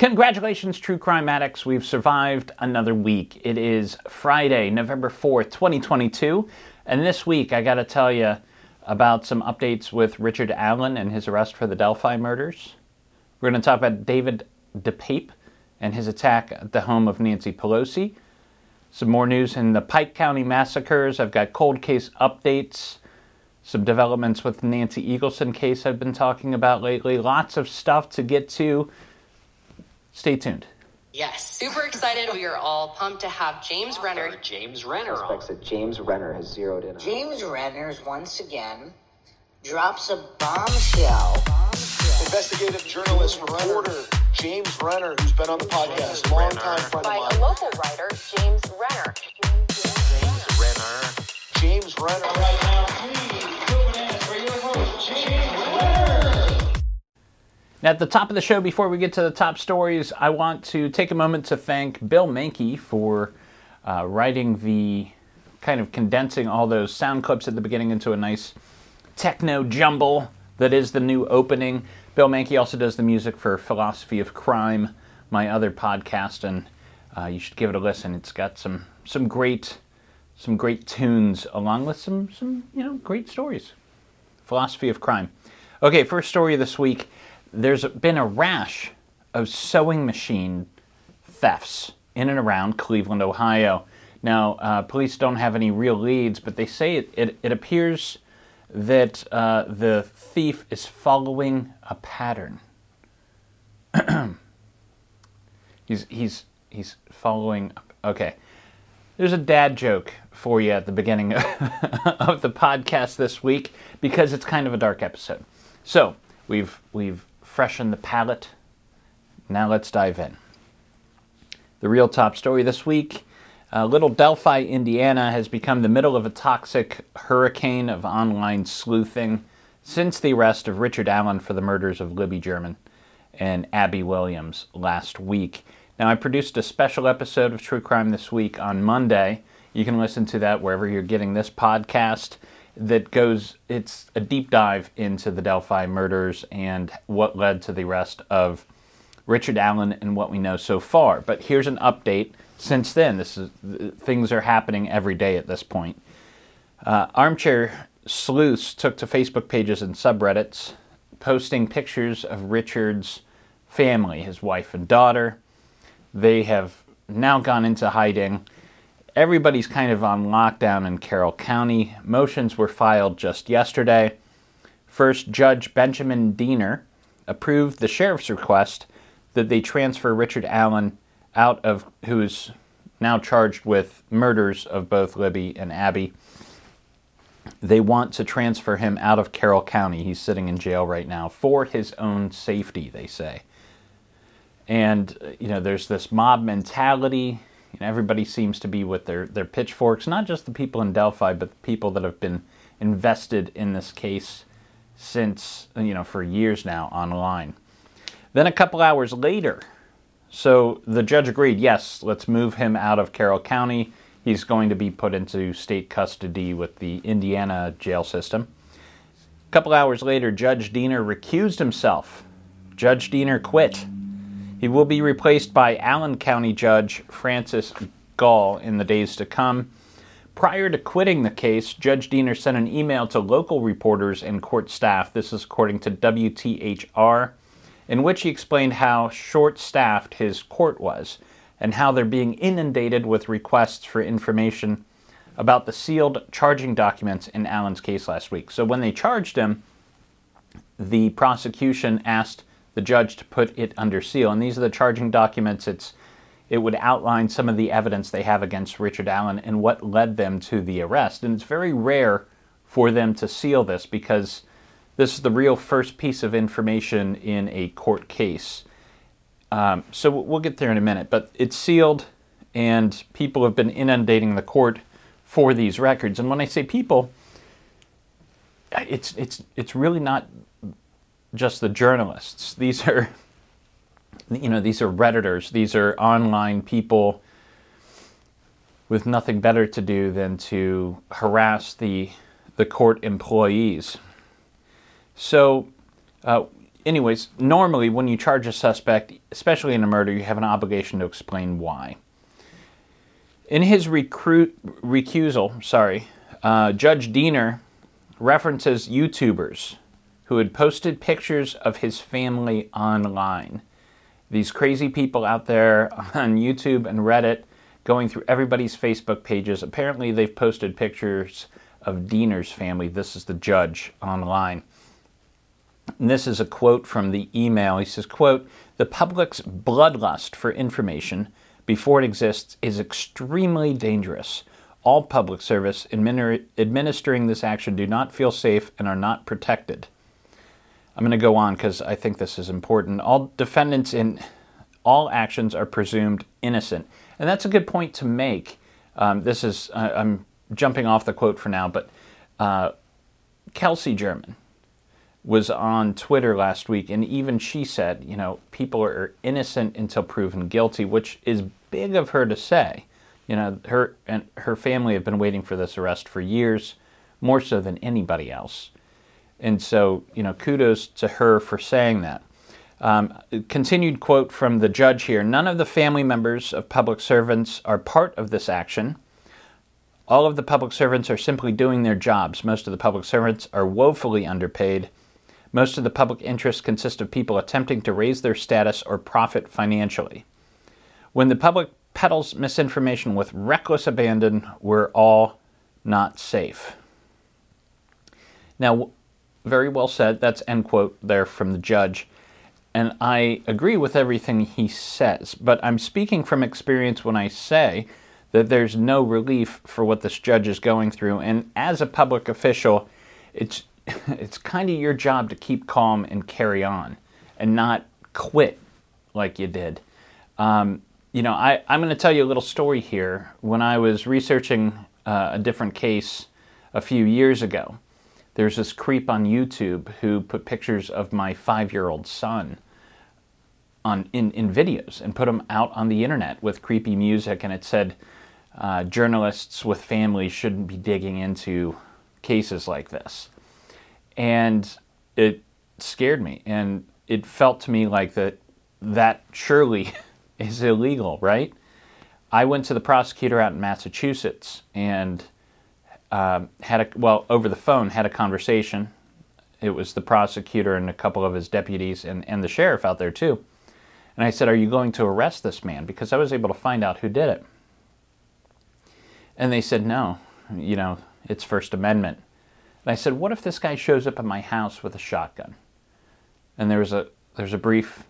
Congratulations, True Crime Addicts. We've survived another week. It is Friday, November 4th, 2022. And this week, I got to tell you about some updates with Richard Allen and his arrest for the Delphi murders. We're going to talk about David DePape and his attack at the home of Nancy Pelosi. Some more news in the Pike County massacres. I've got cold case updates. Some developments with the Nancy Eagleson case I've been talking about lately. Lots of stuff to get to. Stay tuned. Yes, super excited. We are all pumped to have James Renner. James Renner on. suspects that James Renner has zeroed in on. James Renner's once again drops a bombshell. bombshell. Investigative journalist, reporter James Renner, who's been on the podcast, longtime friend By of a local writer, James Renner. James Renner. James Renner. Now, at the top of the show, before we get to the top stories, I want to take a moment to thank Bill Mankey for uh, writing the kind of condensing all those sound clips at the beginning into a nice techno jumble that is the new opening. Bill Mankey also does the music for Philosophy of Crime, my other podcast, and uh, you should give it a listen. It's got some some great some great tunes along with some some you know great stories. Philosophy of Crime. Okay, first story of this week. There's been a rash of sewing machine thefts in and around Cleveland, Ohio. Now, uh, police don't have any real leads, but they say it, it, it appears that uh, the thief is following a pattern. he's, he's, he's following. Okay. There's a dad joke for you at the beginning of the podcast this week because it's kind of a dark episode. So we've we've freshened the palate. Now let's dive in. The real top story this week. Uh, Little Delphi, Indiana has become the middle of a toxic hurricane of online sleuthing since the arrest of Richard Allen for the murders of Libby German and Abby Williams last week. Now, I produced a special episode of True Crime this week on Monday. You can listen to that wherever you're getting this podcast. That goes, it's a deep dive into the Delphi murders and what led to the arrest of Richard Allen and what we know so far. But here's an update since then. This is things are happening every day at this point. Uh, armchair sleuths took to Facebook pages and subreddits, posting pictures of Richard's family, his wife and daughter. They have now gone into hiding. Everybody's kind of on lockdown in Carroll County. Motions were filed just yesterday. First, Judge Benjamin Diener approved the sheriff's request that they transfer Richard Allen out of who's now charged with murders of both Libby and Abby. They want to transfer him out of Carroll County. He's sitting in jail right now for his own safety, they say. And you know, there's this mob mentality. You know, everybody seems to be with their, their pitchforks, not just the people in Delphi, but the people that have been invested in this case since, you know, for years now online. Then a couple hours later, so the judge agreed, yes, let's move him out of Carroll County. He's going to be put into state custody with the Indiana jail system. A couple hours later, Judge Diener recused himself. Judge Diener quit. He will be replaced by Allen County Judge Frances Gull in the days to come. Prior to quitting the case, Judge Diener sent an email to local reporters and court staff. This is according to WTHR, in which he explained how short staffed his court was and how they're being inundated with requests for information about the sealed charging documents in Allen's case last week. So when they charged him, the prosecution asked the judge to put it under seal. And these are the charging documents. It's it would outline some of the evidence they have against Richard Allen and what led them to the arrest. And it's very rare for them to seal this because this is the real first piece of information in a court case. Um, so we'll get there in a minute, but it's sealed, and people have been inundating the court for these records. And when I say people, it's it's it's really not just the journalists. These are you know, these are redditors. These are online people with nothing better to do than to harass the the court employees. So, uh, anyways, normally when you charge a suspect, especially in a murder, you have an obligation to explain why. In his recruit, recusal, sorry, uh, Judge Diener references YouTubers who had posted pictures of his family online. These crazy people out there on YouTube and Reddit going through everybody's Facebook pages. Apparently, they've posted pictures of Diener's family. This is the judge online. And this is a quote from the email. He says, quote, the public's bloodlust for information before it exists is extremely dangerous. All public service administering this action do not feel safe and are not protected. I'm going to go on because I think this is important. All defendants in all actions are presumed innocent. And that's a good point to make. Um, this is, uh, I'm jumping off the quote for now, but uh, Kelsey German was on Twitter last week, and even she said, you know, people are innocent until proven guilty, which is big of her to say. You know, her and her family have been waiting for this arrest for years, more so than anybody else. And so, you know, kudos to her for saying that. Um, continued quote from the judge here None of the family members of public servants are part of this action. All of the public servants are simply doing their jobs. Most of the public servants are woefully underpaid. Most of the public interests consist of people attempting to raise their status or profit financially. When the public peddles misinformation with reckless abandon, we're all not safe. Now, very well said. That's end quote there from the judge. And I agree with everything he says, but I'm speaking from experience when I say that there's no relief for what this judge is going through. And as a public official, it's it's kind of your job to keep calm and carry on and not quit like you did. Um, you know, I, I'm going to tell you a little story here. When I was researching uh, a different case a few years ago, there's this creep on YouTube who put pictures of my five year old son on in, in videos and put them out on the internet with creepy music, and it said uh, journalists with families shouldn't be digging into cases like this. And it scared me, and it felt to me like that that surely is illegal, right? I went to the prosecutor out in Massachusetts and uh, had a well over the phone had a conversation. It was the prosecutor and a couple of his deputies and, and the sheriff out there too. And I said, Are you going to arrest this man? Because I was able to find out who did it. And they said, No, you know, it's First Amendment. And I said, What if this guy shows up at my house with a shotgun? And there was a there's a brief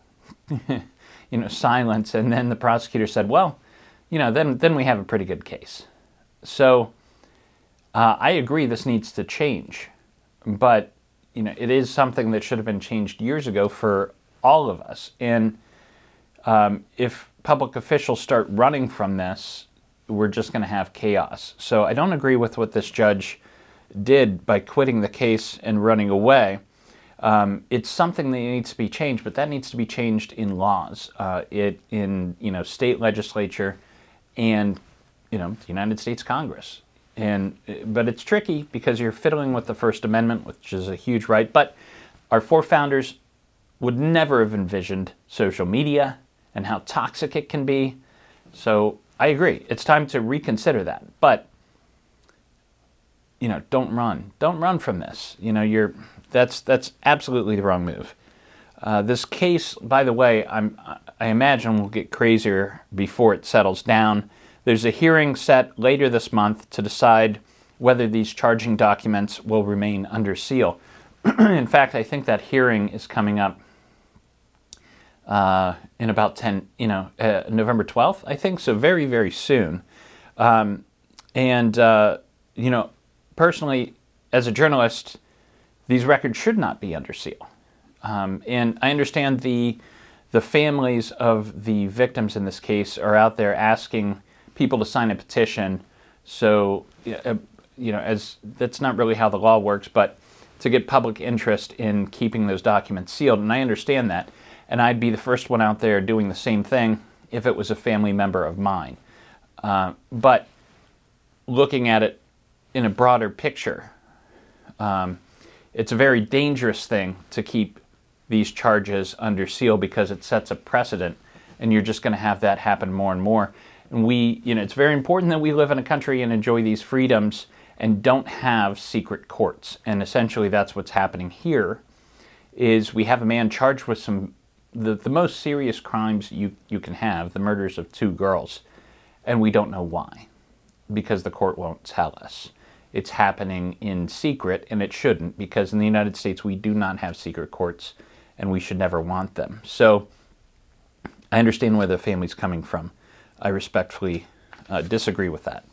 you know, silence, and then the prosecutor said, Well, you know, then then we have a pretty good case. So uh, I agree this needs to change, but you know it is something that should have been changed years ago for all of us. And um, if public officials start running from this, we're just going to have chaos. So I don't agree with what this judge did by quitting the case and running away. Um, it's something that needs to be changed, but that needs to be changed in laws, uh, it in you know state legislature, and you know the United States Congress. And but it's tricky because you're fiddling with the First Amendment, which is a huge right. But our forefounders would never have envisioned social media and how toxic it can be. So I agree. It's time to reconsider that. But you know, don't run. Don't run from this. You know, you're that's that's absolutely the wrong move. Uh, this case, by the way, I'm, I imagine will get crazier before it settles down. There's a hearing set later this month to decide whether these charging documents will remain under seal. in fact, I think that hearing is coming up uh, in about 10, you know, uh, November 12th, I think, so very, very soon. Um, and, uh, you know, personally, as a journalist, these records should not be under seal. Um, and I understand the the families of the victims in this case are out there asking people to sign a petition. So, uh, you know, as that's not really how the law works, but to get public interest in keeping those documents sealed. And I understand that. And I'd be the first one out there doing the same thing if it was a family member of mine. Uh, but looking at it in a broader picture, um, it's a very dangerous thing to keep these charges under seal because it sets a precedent and you're just going to have that happen more and more and we you know it's very important that we live in a country and enjoy these freedoms and don't have secret courts and essentially that's what's happening here is we have a man charged with some the, the most serious crimes you, you can have the murders of two girls and we don't know why because the court won't tell us it's happening in secret and it shouldn't because in the united states we do not have secret courts and we should never want them. So I understand where the family's coming from. I respectfully uh, disagree with that.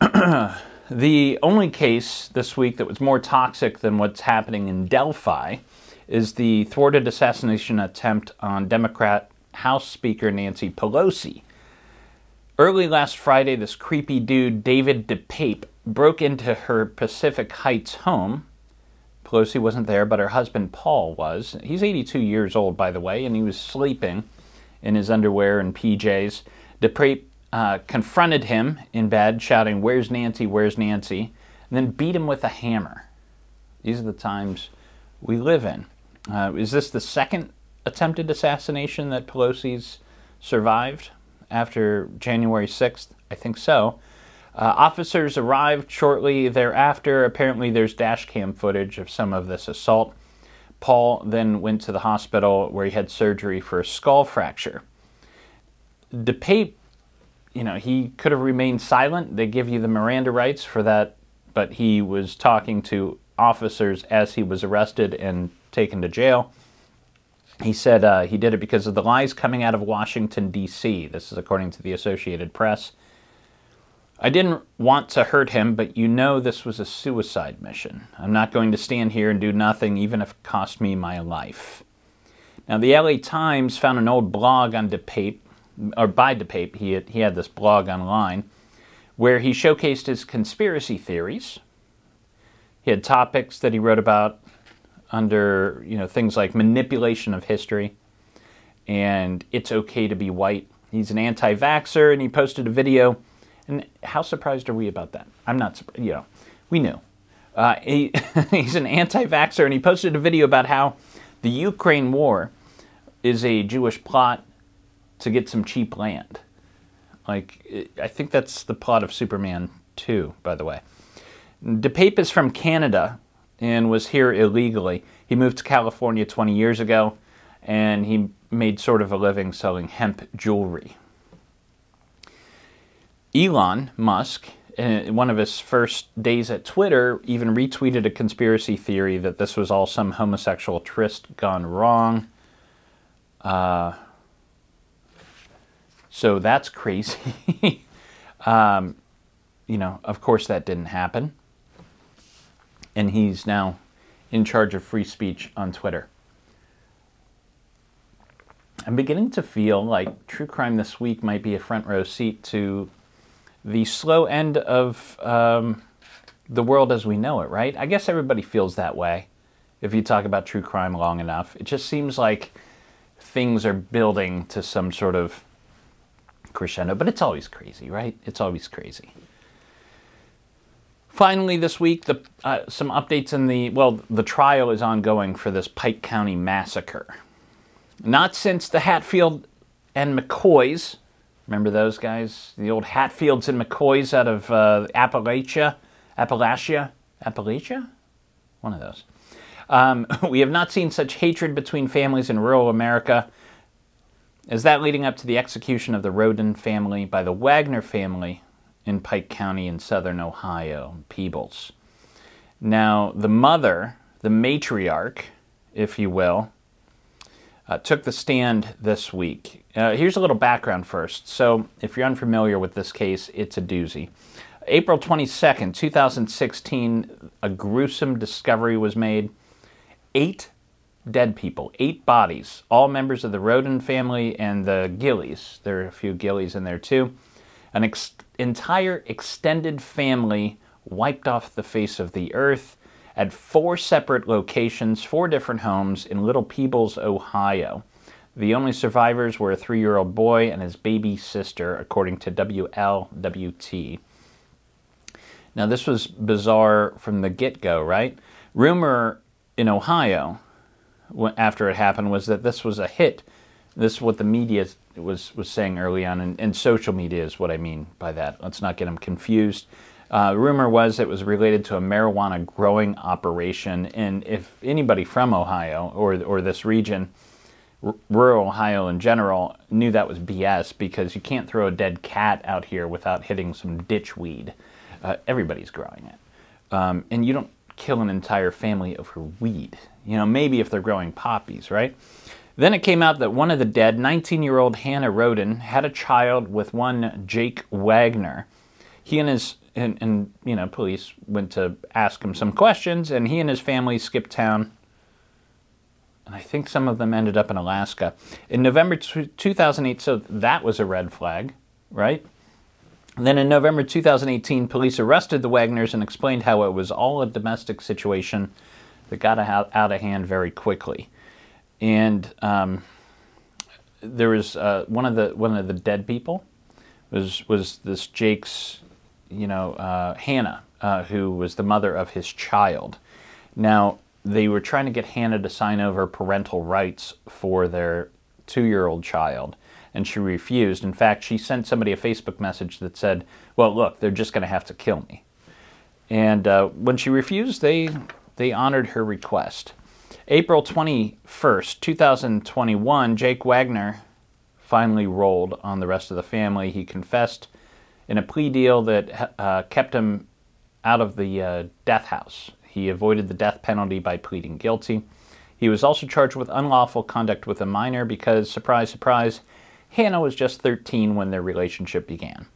the only case this week that was more toxic than what's happening in Delphi is the thwarted assassination attempt on Democrat House Speaker Nancy Pelosi. Early last Friday, this creepy dude, David DePape, broke into her Pacific Heights home Pelosi wasn't there, but her husband Paul was. He's 82 years old, by the way, and he was sleeping in his underwear and PJs. DePape uh, confronted him in bed, shouting, Where's Nancy? Where's Nancy? And then beat him with a hammer. These are the times we live in. Uh, is this the second attempted assassination that Pelosi's survived after January 6th? I think so. Uh, officers arrived shortly thereafter. Apparently, there's dash cam footage of some of this assault. Paul then went to the hospital where he had surgery for a skull fracture. DePape, you know, he could have remained silent. They give you the Miranda rights for that, but he was talking to officers as he was arrested and taken to jail. He said uh, he did it because of the lies coming out of Washington, D.C. This is according to the Associated Press. I didn't want to hurt him, but you know this was a suicide mission. I'm not going to stand here and do nothing, even if it cost me my life. Now, the LA Times found an old blog on DePape, or by DePape, he had, he had this blog online, where he showcased his conspiracy theories. He had topics that he wrote about under, you know, things like manipulation of history and it's okay to be white. He's an anti vaxxer, and he posted a video and how surprised are we about that? I'm not, you know, we knew. Uh, he, he's an anti vaxxer, and he posted a video about how the Ukraine war is a Jewish plot to get some cheap land. Like, I think that's the plot of Superman 2, by the way. DePape is from Canada and was here illegally. He moved to California 20 years ago, and he made sort of a living selling hemp jewelry. Elon Musk, in one of his first days at Twitter, even retweeted a conspiracy theory that this was all some homosexual tryst gone wrong. Uh, so that's crazy. um, you know, of course, that didn't happen. And he's now in charge of free speech on Twitter. I'm beginning to feel like true crime this week might be a front row seat to the slow end of um, the world as we know it, right? I guess everybody feels that way if you talk about true crime long enough. It just seems like things are building to some sort of crescendo, but it's always crazy, right? It's always crazy. Finally, this week, the, uh, some updates in the well, the trial is ongoing for this Pike County massacre. Not since the Hatfield and McCoys Remember those guys? The old Hatfields and McCoys out of uh, Appalachia? Appalachia? Appalachia? One of those. Um, we have not seen such hatred between families in rural America as that leading up to the execution of the Rhoden family by the Wagner family in Pike County in southern Ohio, Peebles. Now, the mother, the matriarch, if you will, uh, took the stand this week. Uh, here's a little background first. So, if you're unfamiliar with this case, it's a doozy. April 22nd, 2016, a gruesome discovery was made. Eight dead people, eight bodies, all members of the Rhoden family and the Gilleys. There are a few Gilleys in there too. An ex- entire extended family wiped off the face of the earth at four separate locations, four different homes in Little Peebles, Ohio. The only survivors were a three year old boy and his baby sister, according to WLWT. Now, this was bizarre from the get go, right? Rumor in Ohio, after it happened, was that this was a hit. This is what the media was, was saying early on, and, and social media is what I mean by that. Let's not get them confused. Uh, rumor was it was related to a marijuana growing operation, and if anybody from Ohio or or this region, r- rural Ohio in general, knew that was BS because you can't throw a dead cat out here without hitting some ditch weed. Uh, everybody's growing it, um, and you don't kill an entire family over weed. You know, maybe if they're growing poppies, right? Then it came out that one of the dead, 19 year old Hannah Rhoden, had a child with one Jake Wagner. He and his and, and you know police went to ask him some questions, and he and his family skipped town. And I think some of them ended up in Alaska in November 2008. So that was a red flag, right? And then in November 2018, police arrested the Wagners and explained how it was all a domestic situation that got out, out of hand very quickly. And um, there was uh, one of the one of the dead people was was this Jake's you know, uh, Hannah, uh, who was the mother of his child. Now, they were trying to get Hannah to sign over parental rights for their two year old child, and she refused. In fact, she sent somebody a Facebook message that said, Well, look, they're just going to have to kill me. And uh, when she refused, they, they honored her request. April 21st, 2021, Jake Wagner finally rolled on the rest of the family. He confessed in a plea deal that uh, kept him out of the uh, death house. He avoided the death penalty by pleading guilty. He was also charged with unlawful conduct with a minor because, surprise, surprise, Hannah was just 13 when their relationship began.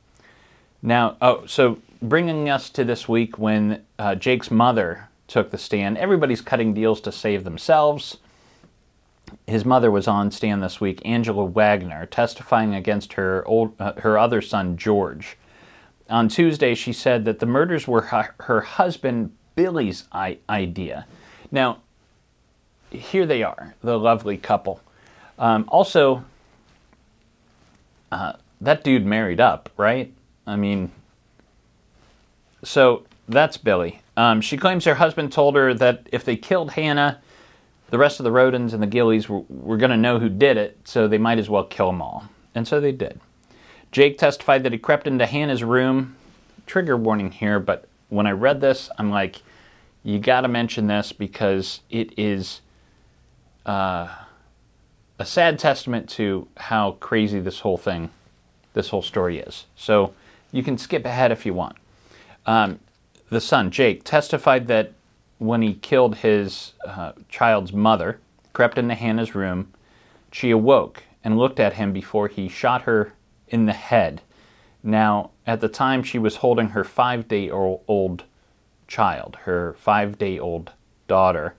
Now, oh, so bringing us to this week when uh, Jake's mother took the stand, everybody's cutting deals to save themselves. His mother was on stand this week, Angela Wagner, testifying against her old, uh, her other son George on Tuesday, she said that the murders were her, her husband Billy's I- idea. Now, here they are, the lovely couple. Um, also, uh, that dude married up, right? I mean, so that's Billy. Um, she claims her husband told her that if they killed Hannah, the rest of the Rhodens and the Gilleys were, were going to know who did it, so they might as well kill them all. And so they did. Jake testified that he crept into Hannah's room. Trigger warning here, but when I read this, I'm like, you got to mention this because it is uh, a sad testament to how crazy this whole thing, this whole story is. So you can skip ahead if you want. Um, the son, Jake, testified that when he killed his uh, child's mother, crept into Hannah's room, she awoke and looked at him before he shot her in the head. Now, at the time, she was holding her five day old child, her five day old daughter,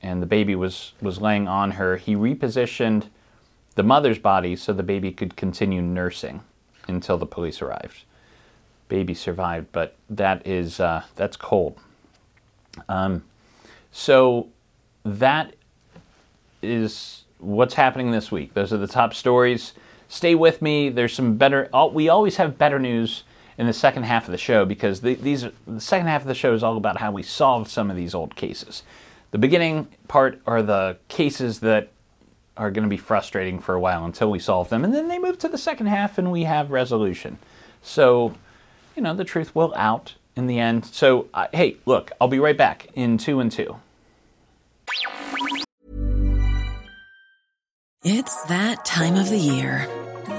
and the baby was, was laying on her. He repositioned the mother's body so the baby could continue nursing until the police arrived. Baby survived, but that is uh, that's cold. Um, so that is what's happening this week. Those are the top stories stay with me. There's some better. We always have better news in the second half of the show because the, these the second half of the show is all about how we solved some of these old cases. The beginning part are the cases that are going to be frustrating for a while until we solve them. And then they move to the second half and we have resolution. So, you know, the truth will out in the end. So, uh, hey, look, I'll be right back in two and two. It's that time of the year.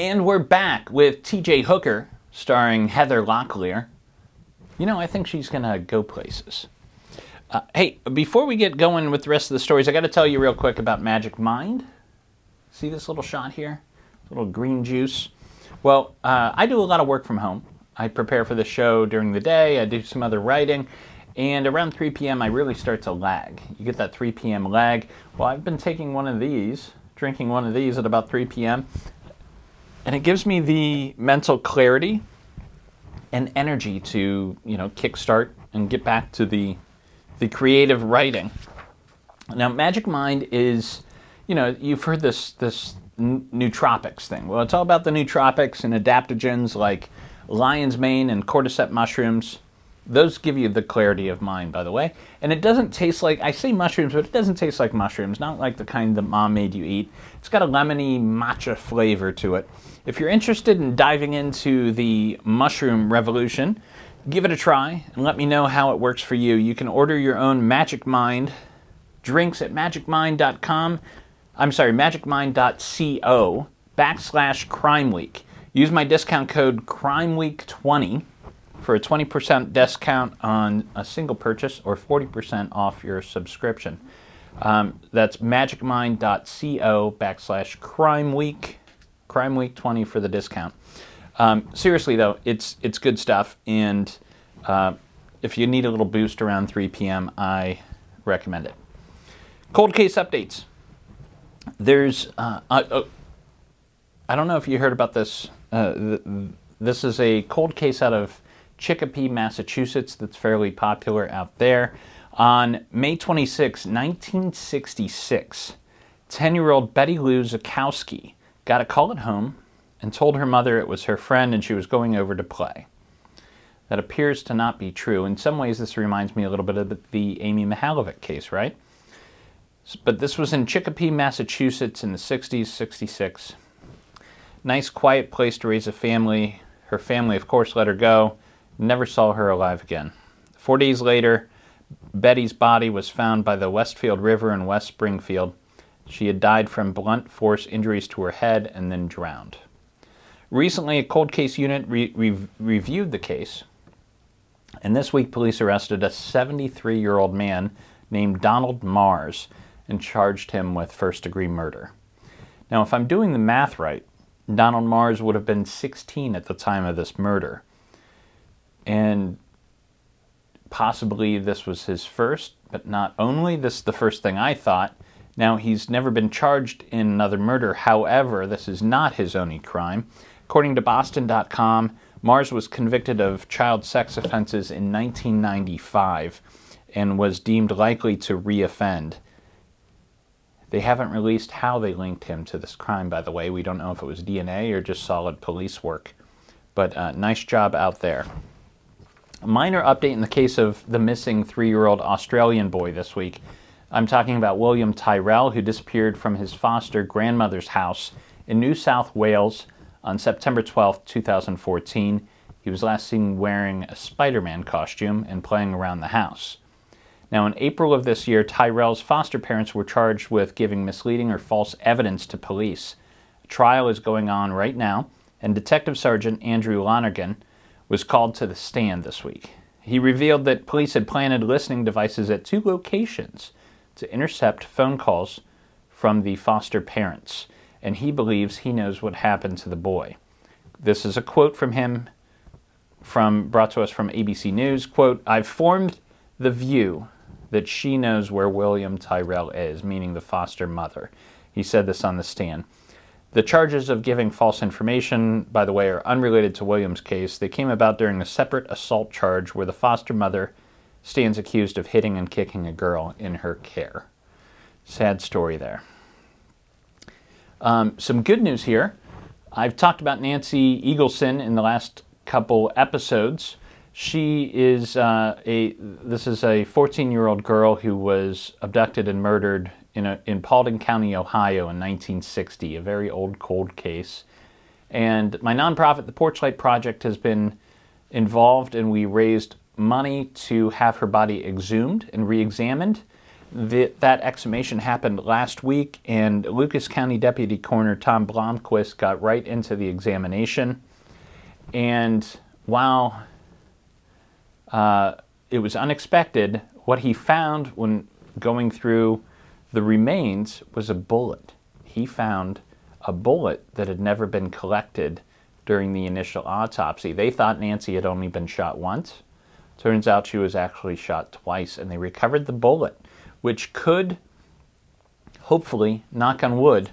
And we're back with TJ Hooker, starring Heather Locklear. You know, I think she's going to go places. Uh, hey, before we get going with the rest of the stories, I got to tell you real quick about Magic Mind. See this little shot here? Little green juice. Well, uh, I do a lot of work from home. I prepare for the show during the day, I do some other writing, and around 3 p.m., I really start to lag. You get that 3 p.m. lag. Well, I've been taking one of these, drinking one of these at about 3 p.m., and it gives me the mental clarity and energy to you know kickstart and get back to the the creative writing. Now, Magic Mind is, you know, you've heard this this nootropics thing. Well, it's all about the nootropics and adaptogens like lion's mane and cordyceps mushrooms. Those give you the clarity of mind, by the way. And it doesn't taste like, I say mushrooms, but it doesn't taste like mushrooms, not like the kind that mom made you eat. It's got a lemony matcha flavor to it. If you're interested in diving into the mushroom revolution, give it a try and let me know how it works for you. You can order your own Magic Mind drinks at magicmind.com. I'm sorry, magicmind.co backslash crime week. Use my discount code crimeweek20 for a 20% discount on a single purchase or 40% off your subscription. Um, that's magicmind.co backslash crime week, crime week 20 for the discount. Um, seriously though, it's it's good stuff, and uh, if you need a little boost around 3 p.m., I recommend it. Cold case updates. There's uh, uh, I don't know if you heard about this. Uh, th- this is a cold case out of Chicopee, Massachusetts, that's fairly popular out there. On May 26, 1966, 10 year old Betty Lou Zukowski got a call at home and told her mother it was her friend and she was going over to play. that appears to not be true. In some ways, this reminds me a little bit of the, Amy Mihaljevic case, right? But this was in Chicopee, Massachusetts in the 60s, 66. Nice, quiet place to raise a family. Her family, of course, let her go. Never saw her alive again. Four days later, Betty's body was found by the Westfield River in West Springfield. She had died from blunt force injuries to her head and then drowned. Recently, a cold case unit re- re- reviewed the case, and this week police arrested a 73 year old man named Donald Mars and charged him with first degree murder. Now, if I'm doing the math right, Donald Mars would have been 16 at the time of this murder. And possibly this was his first, but not only. This is the first thing I thought. Now, he's never been charged in another murder. However, this is not his only crime. According to Boston.com, Mars was convicted of child sex offenses in 1995 and was deemed likely to reoffend. They haven't released how they linked him to this crime, by the way. We don't know if it was DNA or just solid police work. But uh, nice job out there. A minor update in the case of the missing three year old Australian boy this week. I'm talking about William Tyrrell, who disappeared from his foster grandmother's house in New South Wales on September 12, 2014. He was last seen wearing a Spider Man costume and playing around the house. Now, in April of this year, Tyrrell's foster parents were charged with giving misleading or false evidence to police. A trial is going on right now, and Detective Sergeant Andrew Lonergan was called to the stand this week. He revealed that police had planted listening devices at two locations to intercept phone calls from the foster parents, and he believes he knows what happened to the boy. This is a quote from him from brought to us from ABC News, quote, "I've formed the view that she knows where William Tyrrell is, meaning the foster mother." He said this on the stand. The charges of giving false information, by the way, are unrelated to Williams' case. They came about during a separate assault charge where the foster mother stands accused of hitting and kicking a girl in her care. Sad story there. Um, some good news here. I've talked about Nancy Eagleson in the last couple episodes. She is uh, a this is a 14 year old girl who was abducted and murdered in a, in Paulding County, Ohio, in 1960. A very old cold case. And my nonprofit, the Porchlight Project, has been involved, and we raised money to have her body exhumed and re-examined. That exhumation happened last week, and Lucas County Deputy Coroner Tom Blomquist got right into the examination. And while uh, it was unexpected, what he found when going through the remains was a bullet. He found a bullet that had never been collected during the initial autopsy. They thought Nancy had only been shot once. Turns out she was actually shot twice, and they recovered the bullet, which could, hopefully, knock on wood,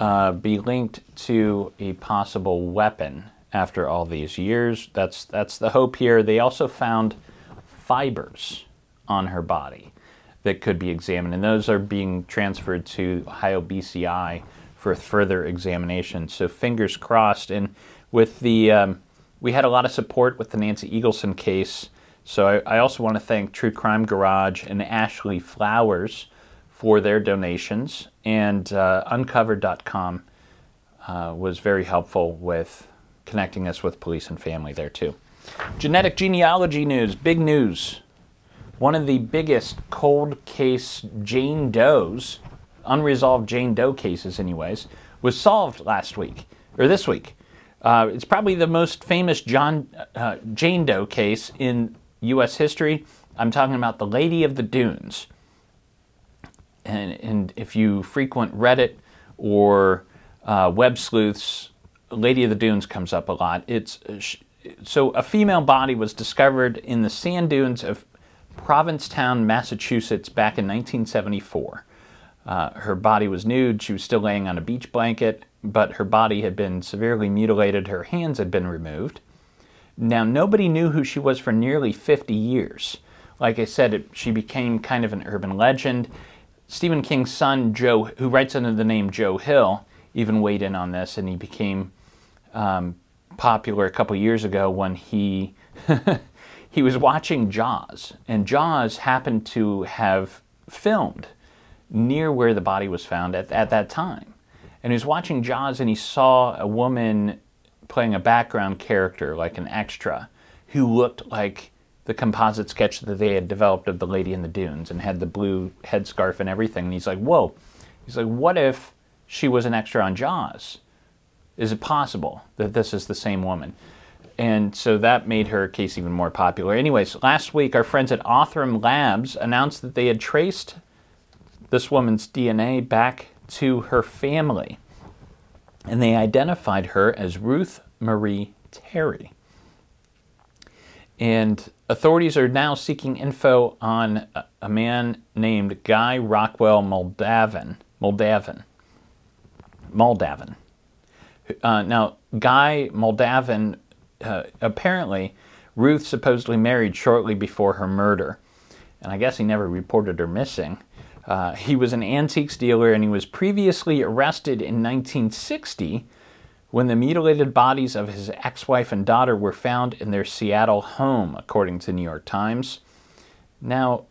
uh, be linked to a possible weapon after all these years. That's that's the hope here. They also found fibers on her body that could be examined, and those are being transferred to Ohio BCI for further examination. So fingers crossed. And with the um, we had a lot of support with the Nancy Eagleson case. So I, I also want to thank True Crime Garage and Ashley Flowers for their donations, and uh, Uncovered.com uh, was very helpful with connecting us with police and family there too. Genetic genealogy news, big news. One of the biggest cold case Jane Doe's, unresolved Jane Doe cases, anyways, was solved last week, or this week. Uh, it's probably the most famous John, uh, Jane Doe case in U.S. history. I'm talking about the Lady of the Dunes. And, and if you frequent Reddit or uh, web sleuths, Lady of the Dunes comes up a lot. It's so a female body was discovered in the sand dunes of Provincetown, Massachusetts, back in 1974. Uh, her body was nude. She was still laying on a beach blanket, but her body had been severely mutilated. Her hands had been removed. Now, nobody knew who she was for nearly 50 years. Like I said, it, she became kind of an urban legend. Stephen King's son, Joe, who writes under the name Joe Hill, even weighed in on this, and he became um, popular a couple years ago when he he was watching Jaws, and Jaws happened to have filmed near where the body was found at, at that time. And he was watching Jaws and he saw a woman playing a background character, like an extra, who looked like the composite sketch that they had developed of the lady in the dunes and had the blue headscarf and everything. And he's like, whoa. He's like, what if she was an extra on Jaws? Is it possible that this is the same woman? And so that made her case even more popular. Anyways, last week, our friends at Othram Labs announced that they had traced this woman's DNA back to her family. And they identified her as Ruth Marie Terry. And authorities are now seeking info on a, man named Guy Rockwell Muldavin. Muldavin. Muldavin. Uh, now, Guy Muldavin, uh, apparently, Ruth supposedly married shortly before her murder. And I guess he never reported her missing. Uh, he was an antiques dealer and he was previously arrested in 1960 when the mutilated bodies of his ex wife and daughter were found in their Seattle home, according to the New York Times. Now,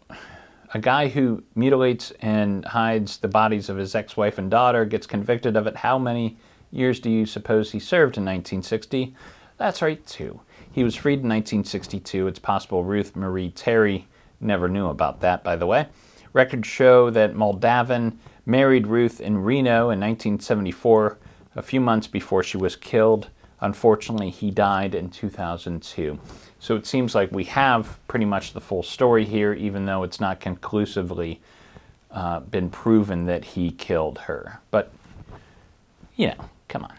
a guy who mutilates and hides the bodies of his ex wife and daughter gets convicted of it. How many years do you suppose he served in 1960? That's right, two. He was freed in 1962. It's possible Ruth Marie Terry never knew about that, by the way. Records show that Muldavin married Ruth in Reno in 1974, a few months before she was killed. Unfortunately, he died in 2002. So it seems like we have pretty much the full story here, even though it's not conclusively uh, been proven that he killed her. But, you know, come on.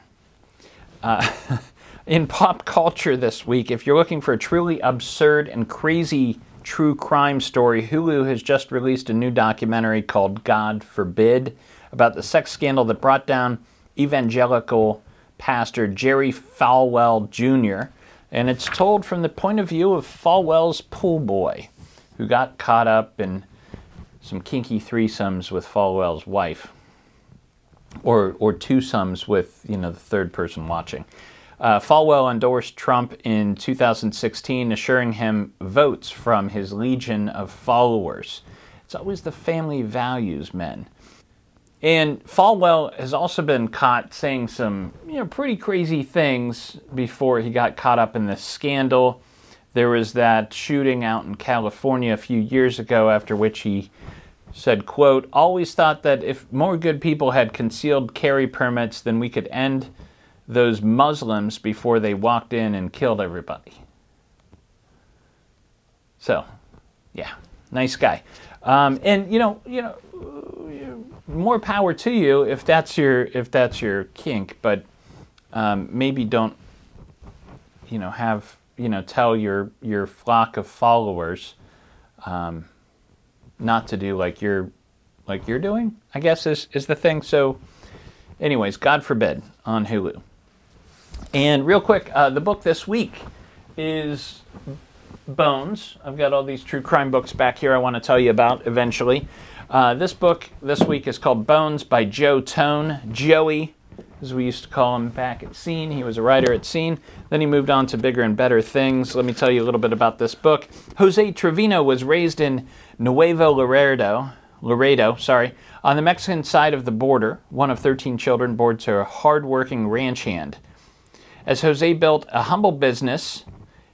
Uh, in pop culture this week, if you're looking for a truly absurd and crazy true crime story, Hulu has just released a new documentary called God Forbid about the sex scandal that brought down evangelical pastor Jerry Falwell Jr. And it's told from the point of view of Falwell's pool boy, who got caught up in some kinky threesomes with Falwell's wife, or or twosomes with you know the third person watching. Uh, Falwell endorsed Trump in 2016, assuring him votes from his legion of followers. It's always the family values men. And Falwell has also been caught saying some you know, pretty crazy things before he got caught up in this scandal. There was that shooting out in California a few years ago, after which he said, quote, always thought that if more good people had concealed carry permits, then we could end those Muslims before they walked in and killed everybody. So, yeah, nice guy. Um, and you know, you know, more power to you if that's your if that's your kink. But um, maybe don't, you know, have you know tell your your flock of followers um, not to do like you're like you're doing. I guess is is the thing. So, anyways, God forbid on Hulu. And real quick, uh, the book this week is Bones. I've got all these true crime books back here I want to tell you about eventually. Uh, this book this week is called Bones by Joe Tone. Joey, as we used to call him back at Scene. He was a writer at Scene. Then he moved on to bigger and better things. Let me tell you a little bit about this book. Jose Trevino was raised in Nuevo Laredo, Laredo, sorry, on the Mexican side of the border, one of 13 children born to a hard-working ranch hand. As Jose built a humble business,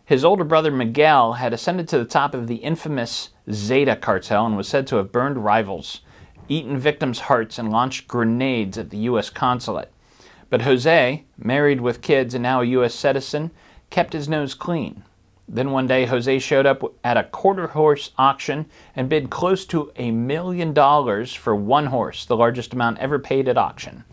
his older brother Miguel had ascended to the top of the infamous Zeta cartel and was said to have burned rivals, eaten victims' hearts, and launched grenades at the U.S. consulate. But Jose, married with kids and now a U.S. citizen, kept his nose clean. Then one day, Jose showed up at a quarter horse auction and bid close to a million dollars for one horse, the largest amount ever paid at auction.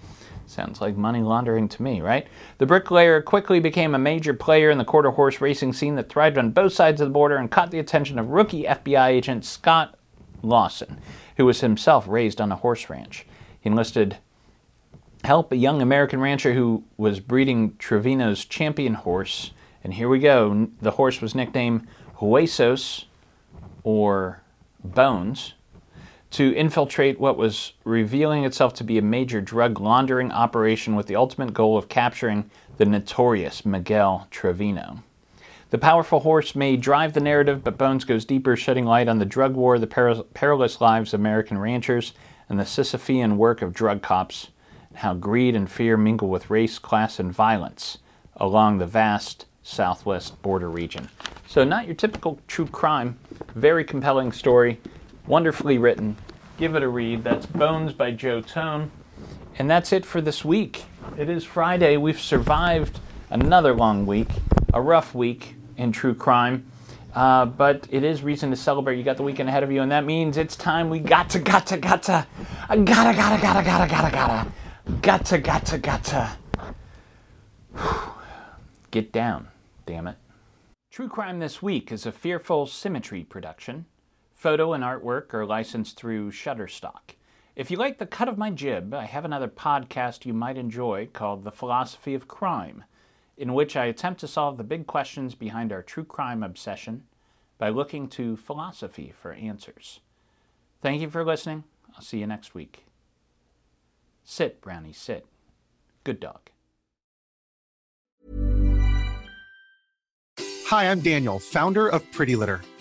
Sounds like money laundering to me, right? The bricklayer quickly became a major player in the quarter horse racing scene that thrived on both sides of the border and caught the attention of rookie FBI agent Scott Lawson, who was himself raised on a horse ranch. He enlisted help a young American rancher who was breeding Trevino's champion horse. And here we go. The horse was nicknamed Huesos or Bones to infiltrate what was revealing itself to be a major drug laundering operation with the ultimate goal of capturing the notorious Miguel Trevino. The powerful horse may drive the narrative, but Bones goes deeper, shedding light on the drug war, the peril- perilous lives of American ranchers, and the Sisyphean work of drug cops, and how greed and fear mingle with race, class, and violence along the vast southwest border region. So, not your typical true crime. Very compelling story, wonderfully written. Give it a read. That's Bones by Joe Tone. And that's it for this week. It is Friday. We've survived another long week, a rough week in true crime. Uh, but it is reason to celebrate. You got the weekend ahead of you, and that means it's time we got to, got to, got to, gotta, gotta, gotta, gotta, gotta, gotta, got to, got to, got to. Get down, damn it. True Crime This Week is a Fearful Symmetry production. Photo and artwork are licensed through Shutterstock. If you like the cut of my jib, I have another podcast you might enjoy called The Philosophy of Crime, in which I attempt to solve the big questions behind our true crime obsession by looking to philosophy for answers. Thank you for listening. I'll see you next week. Sit, Brownie, sit. Good dog. Hi, I'm Daniel, founder of Pretty Litter.